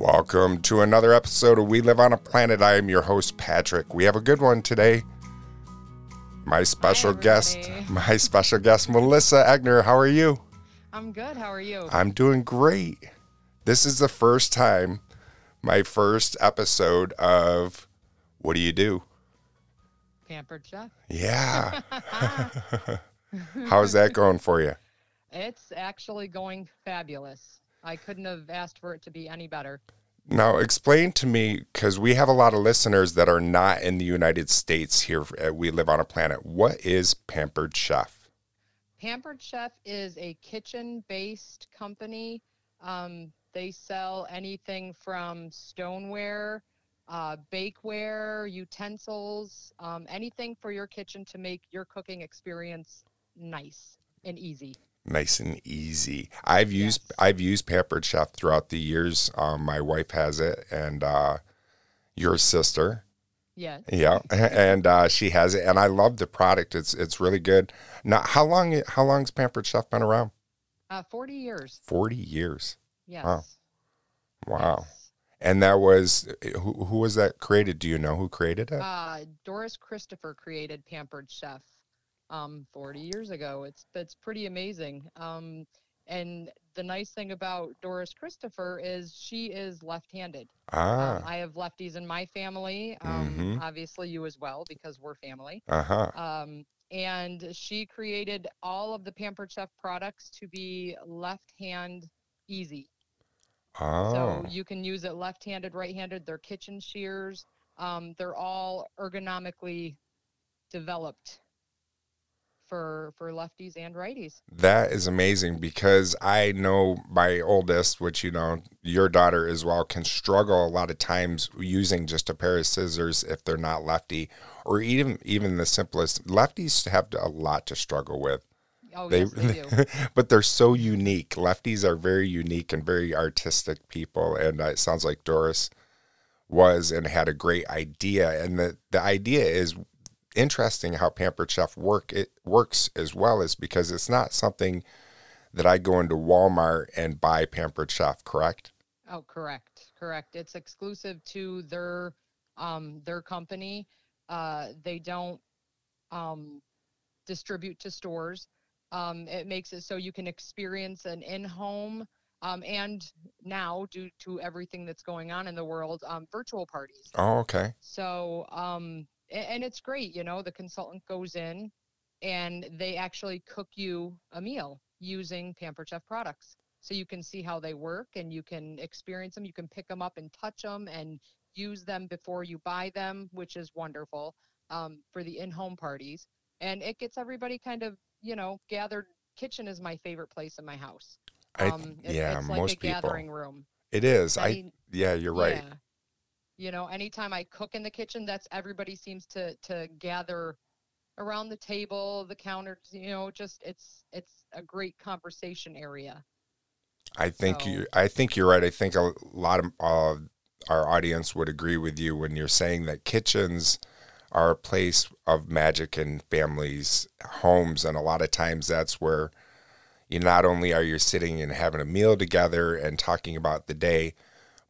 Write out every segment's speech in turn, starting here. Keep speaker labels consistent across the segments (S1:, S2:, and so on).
S1: Welcome to another episode of We Live on a Planet. I am your host, Patrick. We have a good one today. My special guest, my special guest, Melissa Egner. How are you?
S2: I'm good. How are you?
S1: I'm doing great. This is the first time, my first episode of What Do You Do?
S2: Pampered Chef.
S1: Yeah. How's that going for you?
S2: It's actually going fabulous. I couldn't have asked for it to be any better.
S1: Now, explain to me, because we have a lot of listeners that are not in the United States here We Live on a Planet. What is Pampered Chef?
S2: Pampered Chef is a kitchen based company. Um, they sell anything from stoneware, uh, bakeware, utensils, um, anything for your kitchen to make your cooking experience nice and easy.
S1: Nice and easy. I've used
S2: Yes.
S1: I've used Pampered Chef throughout the years. Um, my wife has it, and uh, your sister,
S2: Yes.
S1: yeah, and uh, she has it, and I love the product. It's it's really good. Now, how long how long's Pampered Chef been around?
S2: Uh, 40 years.
S1: Forty years.
S2: Yes.
S1: Wow.
S2: Yes.
S1: And that was who, who was that created? Do you know who created it?
S2: Uh, Doris Christopher created Pampered Chef um, 40 years ago. It's it's pretty amazing. Um, and the nice thing about Doris Christopher is she is left-handed.
S1: ah,
S2: Um, I have lefties in my family. Um,
S1: Mhm.
S2: Obviously, you as well because we're family.
S1: uh huh.
S2: Um, and she created all of the Pampered Chef products to be left-hand easy.
S1: Oh,
S2: So you can use it left-handed, right-handed. They're kitchen shears. Um, they're all ergonomically developed for for lefties and righties.
S1: that is amazing because I know my oldest, which you know your daughter as well, can struggle a lot of times using just a pair of scissors if they're not lefty, or even even the simplest. Lefties have a lot to struggle with.
S2: Oh
S1: They,
S2: yes, they do.
S1: but they're so unique. Lefties are very unique and very artistic people, and uh, it sounds like Doris was and had a great idea. And the the idea is interesting how Pampered Chef work it works as well is because it's not something that I go into Walmart and buy Pampered Chef. Correct?
S2: Oh, correct, correct. It's exclusive to their um their company. Uh, they don't um distribute to stores. Um, it makes it so you can experience an in-home um, and now due to everything that's going on in the world, um, virtual parties.
S1: Oh, okay.
S2: So, um, and it's great, you know, the consultant goes in and they actually cook you a meal using Pampered Chef products. So you can see how they work and you can experience them. You can pick them up and touch them and use them before you buy them, which is wonderful um, for the in home parties. And it gets everybody kind of, you know, gathered. Kitchen is my favorite place in my house.
S1: I,
S2: Um, it-
S1: yeah,
S2: it's like
S1: most
S2: a
S1: people.
S2: gathering room.
S1: It is. I
S2: Any-
S1: yeah, you're right.
S2: yeah. You know, anytime I cook in the kitchen, that's everybody seems to to gather around the table, the counter, you know, just it's it's a great conversation area.
S1: I think
S2: So-
S1: you. I think you're right. I think a lot of uh, our audience would agree with you when you're saying that kitchens are a place of magic in families' homes, and a lot of times that's where you not only are you sitting and having a meal together and talking about the day,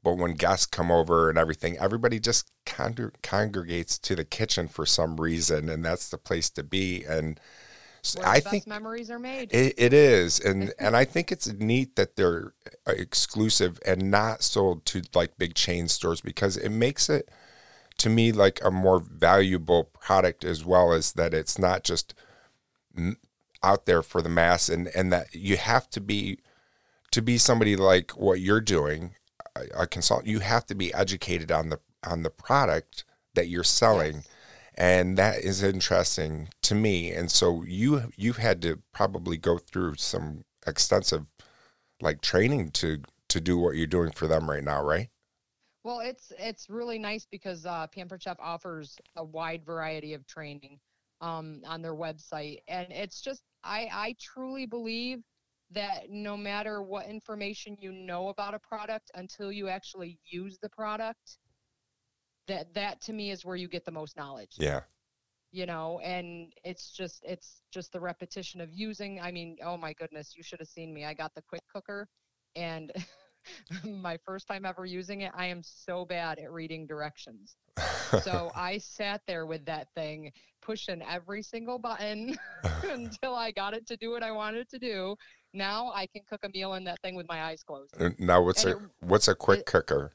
S1: but when guests come over and everything, everybody just con- congregates to the kitchen for some reason, and that's the place to be. And s-
S2: Where the
S1: I
S2: best
S1: think
S2: memories are made.
S1: it, it is, and and I think it's neat that they're uh, exclusive and not sold to like big chain stores because it makes it to me like a more valuable product as well as that it's not just out there for the mass and and that you have to be to be somebody like what you're doing a, consultant you have to be educated on the on the product that you're selling.
S2: Yes.
S1: and that is interesting to me. And so you you've had to probably go through some extensive like training to to do what you're doing for them right now right?
S2: Well, it's it's really nice because uh, Pampered Chef offers a wide variety of training um, on their website, and it's just I I truly believe that no matter what information you know about a product, until you actually use the product, that that to me is where you get the most knowledge.
S1: yeah
S2: you know and it's just it's just the repetition of using i mean oh my goodness you should have seen me i got the quick cooker and my first time ever using it, I am so bad at reading directions. so I sat there with that thing, pushing every single button until I got it to do what I wanted to do. Now I can cook a meal in that thing with my eyes closed.
S1: now what's
S2: And
S1: a
S2: it-
S1: what's a quick
S2: it-
S1: cooker?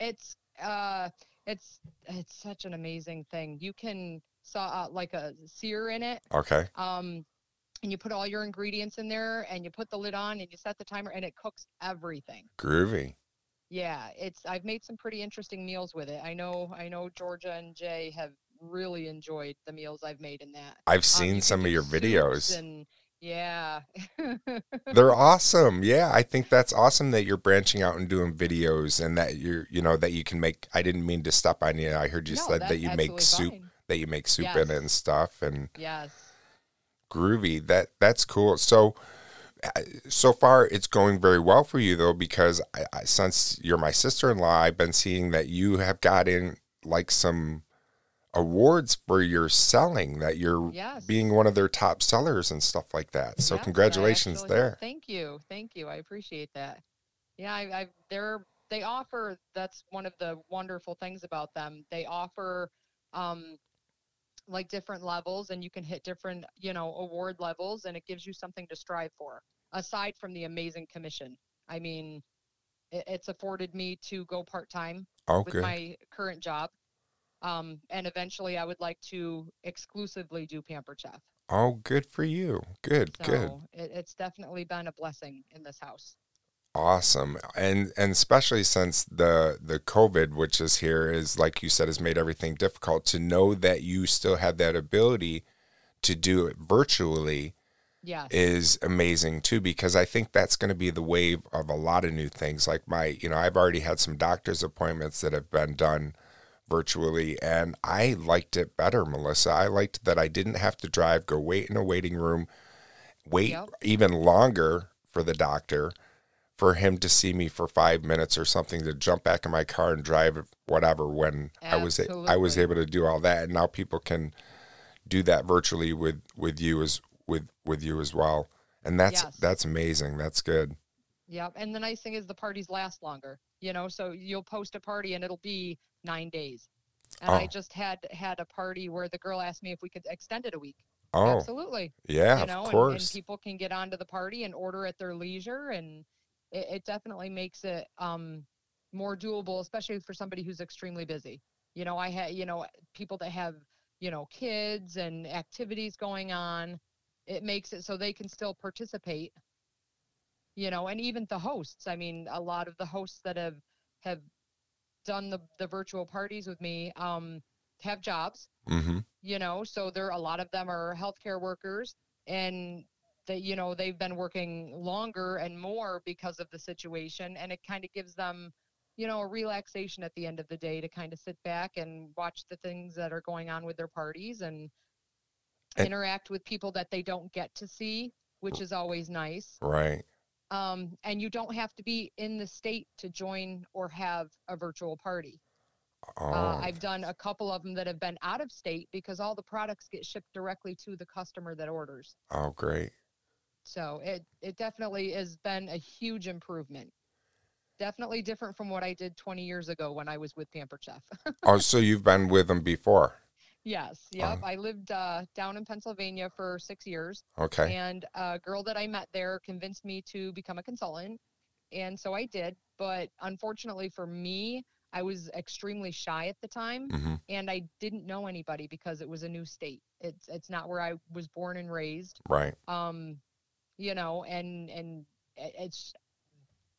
S2: It's uh, it's it's such an amazing thing. You can saw uh, like a sear in it.
S1: Okay.
S2: Um, and you put all your ingredients in there, and you put the lid on, and you set the timer, and it cooks everything.
S1: Groovy.
S2: Yeah, it's I've made some pretty interesting meals with it. I know I know Georgia and Jay have really enjoyed the meals I've made in that.
S1: I've
S2: Um,
S1: seen
S2: can
S1: some of your videos.
S2: and yeah.
S1: They're awesome. Yeah, I think that's awesome that you're branching out and doing videos and that you're, you know, that you can make. I didn't mean to step on you. I heard you
S2: No,
S1: said that you make soup,
S2: fine.
S1: that you make soup in it and stuff, and
S2: Yes.
S1: groovy. That that's cool. So, uh, so far it's going very well for you though, because I, I, since you're my sister-in-law, I've been seeing that you have gotten like some awards for your selling. That you're
S2: Yes.
S1: being one of their top sellers and stuff like that. So congratulations
S2: actually
S1: there.
S2: Thank you. Thank you. I appreciate that. Yeah, I, I they're they offer that's one of the wonderful things about them. They offer um like different levels and you can hit different, you know, award levels and it gives you something to strive for aside from the amazing commission. I mean, it, it's afforded me to go part-time
S1: Oh,
S2: with
S1: good.
S2: my current job. Um, and eventually I would like to exclusively do Pamper Chef.
S1: Oh, good for you. Good,
S2: So
S1: good.
S2: It, it's definitely been a blessing in this house.
S1: Awesome. And and especially since the the COVID which is here is like you said has made everything difficult to know that you still have that ability to do it virtually
S2: Yes.
S1: is amazing too because I think that's going to be the wave of a lot of new things like my you know I've already had some doctor's appointments that have been done virtually and I liked it better Melissa I liked that I didn't have to drive go wait in a waiting room wait
S2: Yep.
S1: even longer for the doctor for him to see me for 5 minutes or something to jump back in my car and drive whatever when I was I was able to do all that and now people can do that virtually with with you as with with you as well and that's
S2: Yes.
S1: that's amazing that's good
S2: yeah And the nice thing is the parties last longer. You know, so you'll post a party and it'll be nine days. And I
S1: Oh.
S2: just had had a party where the girl asked me if we could extend it a week.
S1: oh
S2: Absolutely.
S1: yeah
S2: you know,
S1: of
S2: and,
S1: course
S2: and people can get onto the party and order at their leisure and it, it definitely makes it um more doable, especially for somebody who's extremely busy. You know, I had you know, people that have, you know, kids and activities going on. It makes it so they can still participate. You know, and even the hosts. I mean, a lot of the hosts that have have done the the virtual parties with me um have jobs.
S1: Hmm
S2: you know so there a lot of them are healthcare workers and that you know they've been working longer and more because of the situation and it kind of gives them you know a relaxation at the end of the day to kind of sit back and watch the things that are going on with their parties and
S1: And-
S2: interact with people that they don't get to see which is always nice.
S1: Right
S2: um, and you don't have to be in the state to join or have a virtual party
S1: oh
S2: uh, I've done a couple of them that have been out of state because all the products get shipped directly to the customer that orders.
S1: oh great
S2: So it it definitely has been a huge improvement. Definitely different from what I did 20 years ago when I was with Pamper Chef.
S1: oh so you've been with them before
S2: yes, yep. I lived uh, down in Pennsylvania for six years,
S1: okay
S2: and a girl that I met there convinced me to become a consultant, and so I did. But unfortunately for me, I was extremely shy at the time.
S1: hmm
S2: and I didn't know anybody because it was a new state. It's it's not where I was born and raised.
S1: right
S2: Um, you know, and and it's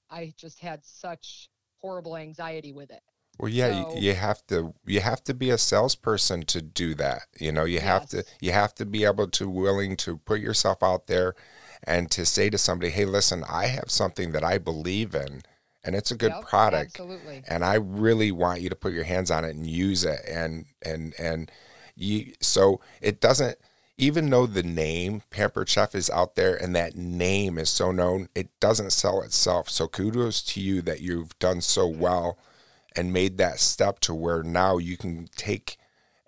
S2: I just had such horrible anxiety with it.
S1: Well yeah
S2: So-
S1: you, you have to you have to be a salesperson to do that you know you have to you have to be able to willing to put yourself out there and to say to somebody hey listen i have something that i believe in and it's a good
S2: Yep,
S1: product
S2: Absolutely.
S1: and I really want you to put your hands on it and use it and and and you so it doesn't even though the name Pampered Chef is out there and that name is so known, it doesn't sell itself. So kudos to you that you've done so mm-hmm. well and made that step to where now you can take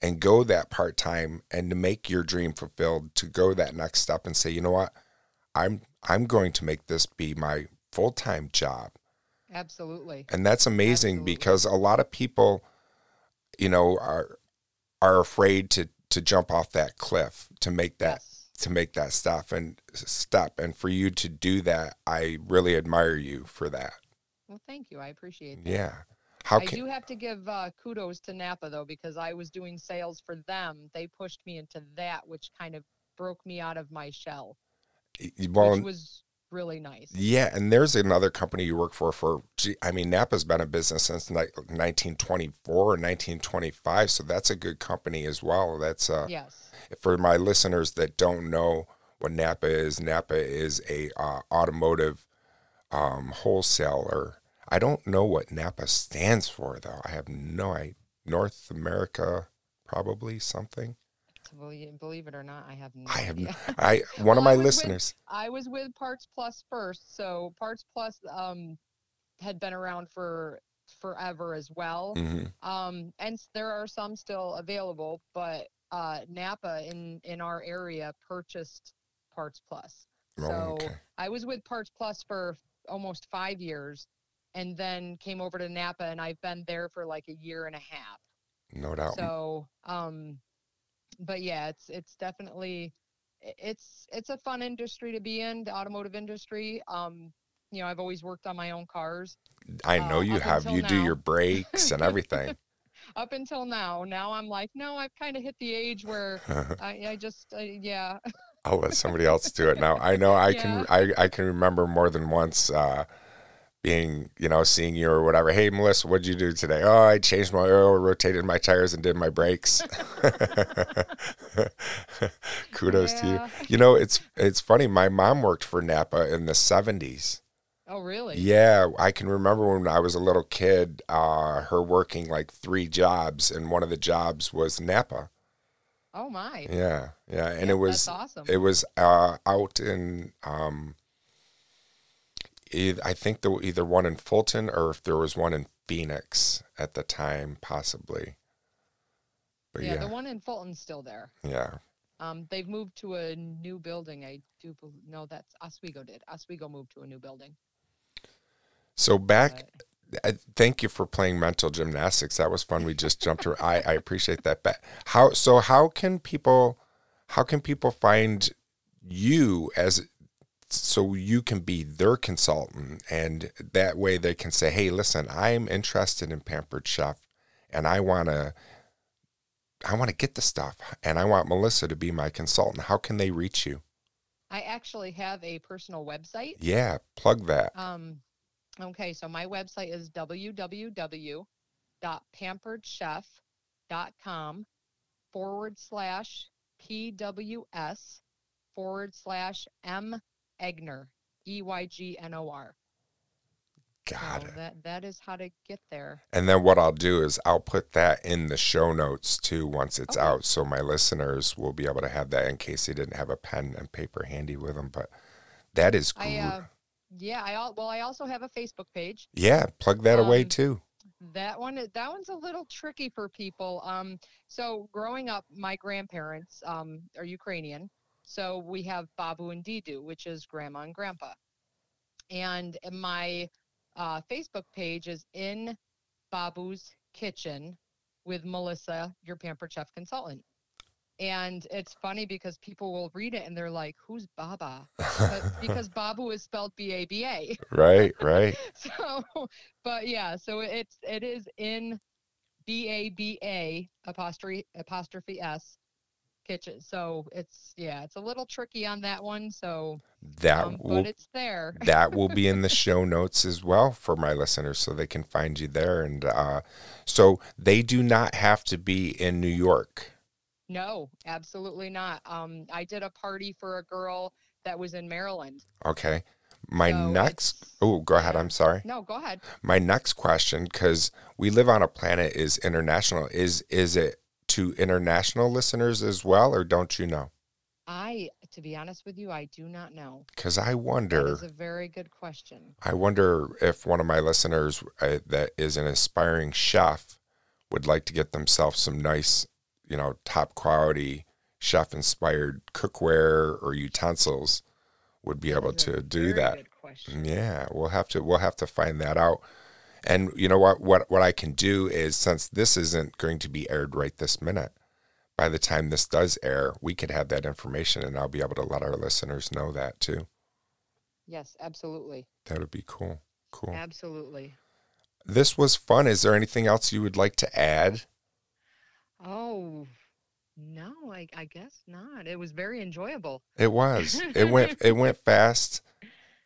S1: and go that part time and to make your dream fulfilled, to go that next step and say, you know what, I'm I'm going to make this be my full time job.
S2: Absolutely.
S1: And that's amazing
S2: Absolutely.
S1: because a lot of people, you know, are are afraid to to jump off that cliff to make that
S2: yes.
S1: to make that stuff and step. And for you to do that, I really admire you for that.
S2: Well, thank you. I appreciate that.
S1: Yeah. How
S2: I
S1: can
S2: do have to give uh, kudos to Napa though, because I was doing sales for them. They pushed me into that, which kind of broke me out of my shell,
S1: well
S2: which was really nice.
S1: Yeah, and there's another company you work for for I mean Napa's been in business since ni- 1924 or 1925, so that's a good company as well. That's uh
S2: Yes.
S1: for my listeners that don't know what Napa is, Napa is a uh, automotive um, wholesaler. I don't know what Napa stands for though. I have no idea. North America, probably something.
S2: Believe, believe it or not, I have no
S1: I have.
S2: idea.
S1: I one of
S2: Well, I
S1: my
S2: was with-
S1: listeners.
S2: I was with Parts Plus first, so Parts Plus um, had been around for forever as well.
S1: hmm
S2: Um, and there are some still available, but uh, Napa in in our area purchased Parts Plus.
S1: Oh,
S2: So
S1: okay.
S2: I was with Parts Plus for almost five years, and then came over to Napa, and I've been there for like a year and a half.
S1: No doubt.
S2: So, um, but yeah, it's it's definitely it's it's a fun industry to be in, the automotive industry. Um, you know, I've always worked on my own cars
S1: I know
S2: uh,
S1: you have. You do your brakes and everything.
S2: up until now. Now I'm like, no, I've kind of hit the age where I, I just, uh, yeah,
S1: I'll let somebody else do it now. I know I
S2: Yeah.
S1: can. I, I can remember more than once uh, being, you know, seeing you or whatever. Hey, Melissa, what'd you do today? Oh, I changed my oil, rotated my tires, and did my brakes. Kudos to you. You know, it's it's funny. My mom worked for Napa in the seventies.
S2: Oh, really?
S1: Yeah, I can remember when I was a little kid, uh, her working like three jobs, and one of the jobs was Napa.
S2: Oh my.
S1: Yeah, yeah, and
S2: Yeah,
S1: it was
S2: awesome.
S1: it was uh, out in um, I think there were either one in Fulton or if there was one in Phoenix at the time, possibly. But
S2: yeah,
S1: yeah,
S2: the one in Fulton's still there.
S1: yeah,
S2: Um, they've moved to a new building. I do no, that's Oswego did. Oswego moved to a new building.
S1: So back, I, thank you for playing mental gymnastics. That was fun. We just jumped. ar- I I appreciate that. But how so? How can people? How can people find you as so you can be their consultant and that way they can say, "Hey, listen, I'm interested in Pampered Chef, and I want to." I want to get the stuff and I want Melissa to be my consultant. How can they reach you?
S2: I actually have a personal website.
S1: Yeah, plug that.
S2: Um, okay, so my website is www.pamperedchef.com forward slash PWS forward slash M Egner, E Y G N O R.
S1: Got
S2: so
S1: it.
S2: that that is how to get there.
S1: And then what I'll do is I'll put that in the show notes too once it's
S2: Okay.
S1: out, so my listeners will be able to have that in case they didn't have a pen and paper handy with them. But that is
S2: I
S1: great.
S2: uh, yeah, I al- well I also have a Facebook page.
S1: yeah, plug that away
S2: um,
S1: too.
S2: That one is- that one's a little tricky for people. Um, so growing up, my grandparents um, are Ukrainian, so we have Babu and Didu, which is grandma and grandpa. And my uh, Facebook page is in Babu's kitchen with Melissa, your pampered chef consultant. And it's funny because people will read it and they're like, "Who's Baba?" But because Babu is spelled B A B A.
S1: right, right.
S2: so but yeah so it's it is in b-a-b-a apostrophe apostrophe s kitchen so it's yeah it's a little tricky on that one so
S1: That
S2: um,
S1: will
S2: but it's there
S1: that will be in the show notes as well for my listeners so they can find you there and uh so they do not have to be in New York.
S2: no absolutely not um i did a party for a girl that was in maryland
S1: Okay. My
S2: So
S1: next Oh, go ahead. I'm sorry.
S2: no go ahead
S1: my next question because we live on a planet is international is is it to international listeners as well or don't you know
S2: i to be honest with you i do not know
S1: because i wonder
S2: is a very good question
S1: i wonder if one of my listeners uh, that is an aspiring chef would like to get themselves some nice you know top quality chef inspired cookware or utensils would be
S2: That
S1: able to do that. Yeah, we'll have to we'll have to find that out. And you know what what what I can do is since this isn't going to be aired right this minute, by the time this does air, we could have that information and I'll be able to let our listeners know that too.
S2: Yes, absolutely.
S1: That would be cool. Cool.
S2: Absolutely.
S1: This was fun. Is there anything else you would like to add?
S2: Oh, no, I, I guess not. It was very enjoyable.
S1: It was. It went it went fast.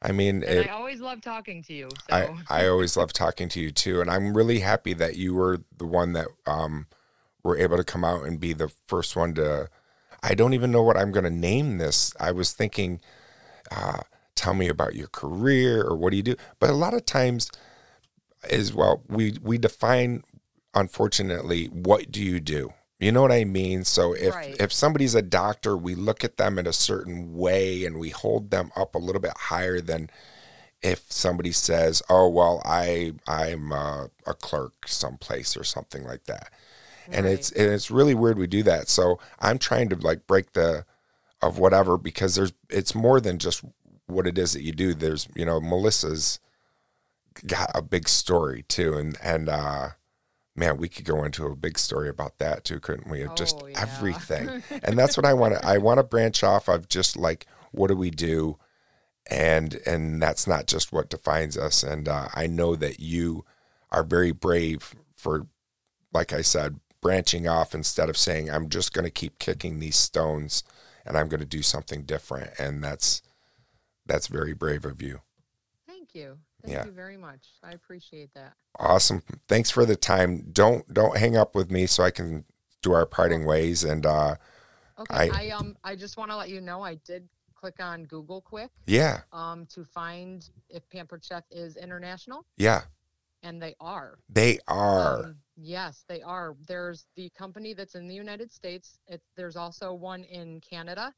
S1: I mean, it,
S2: I always love talking to you. So
S1: I, I always love talking to you too. And I'm really happy that you were the one that um, were able to come out and be the first one to. I don't even know what I'm going to name this. I was thinking, uh, tell me about your career or what do you do? But a lot of times, as well, we, we define, unfortunately, what do you do? You know what I mean? So if
S2: Right.
S1: if somebody's a doctor, we look at them in a certain way and we hold them up a little bit higher than if somebody says, "Oh, well, I I'm a, a clerk someplace or something like that," and it's and it's really weird we do that. So I'm trying to like break the of whatever because there's it's more than just what it is that you do. There's you know Melissa's got a big story too, and and uh, man, we could go into a big story about that too, couldn't we? Of just
S2: Oh, yeah.
S1: everything, and that's what I want to. I want to branch off of just like what do we do and and that's not just what defines us and uh, i know that you are very brave for like i said branching off instead of saying i'm just going to keep kicking these stones and i'm going to do something different and that's that's very brave of you
S2: Thank you. Thank
S1: Yeah.
S2: you very much. I appreciate that.
S1: awesome thanks for the time don't don't hang up with me so i can do our parting ways and uh
S2: Okay.
S1: I-
S2: I, um I just want to let you know I did click on Google quick
S1: yeah
S2: um to find if Pampered Chef is international
S1: yeah
S2: and they are.
S1: they are
S2: Um, yes, they are. There's the company that's in the United States. It, there's also one in Canada.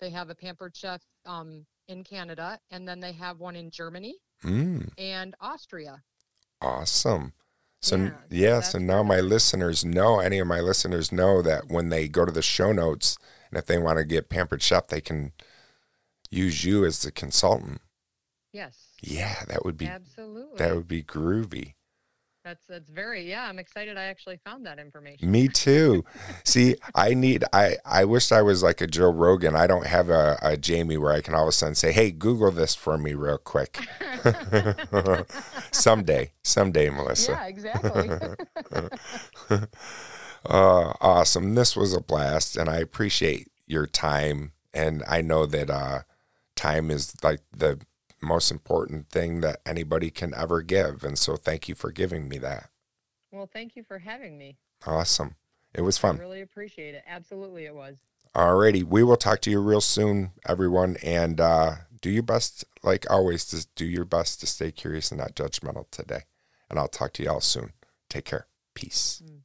S2: They have a Pampered Chef um, in Canada, and then they have one in Germany
S1: mm.
S2: and Austria.
S1: Awesome. So
S2: Yeah,
S1: yeah,
S2: so
S1: so now my listeners know, any of my listeners know that when they go to the show notes and if they want to get Pampered Chef, they can use you as the consultant.
S2: Yes,
S1: Yeah, that would be
S2: absolutely.
S1: that would be groovy.
S2: That's that's very yeah. I'm excited. I actually found that information.
S1: Me too. See, I need I I wish I was like a Joe Rogan. I don't have a, a Jamie where I can all of a sudden say, "Hey, Google this for me real quick." someday, someday, Melissa.
S2: yeah, exactly.
S1: uh, awesome. This was a blast, and I appreciate your time. And I know that uh, time is like the most important thing that anybody can ever give. And so, thank you for giving me that.
S2: well, thank you for having me.
S1: Awesome. It was
S2: I
S1: fun.
S2: really appreciate it. Absolutely, it was.
S1: Alrighty. We will talk to you real soon, everyone. And uh, do your best, like always, to do your best to stay curious and not judgmental today. And I'll talk to you all soon. Take care. Peace.
S2: Mm.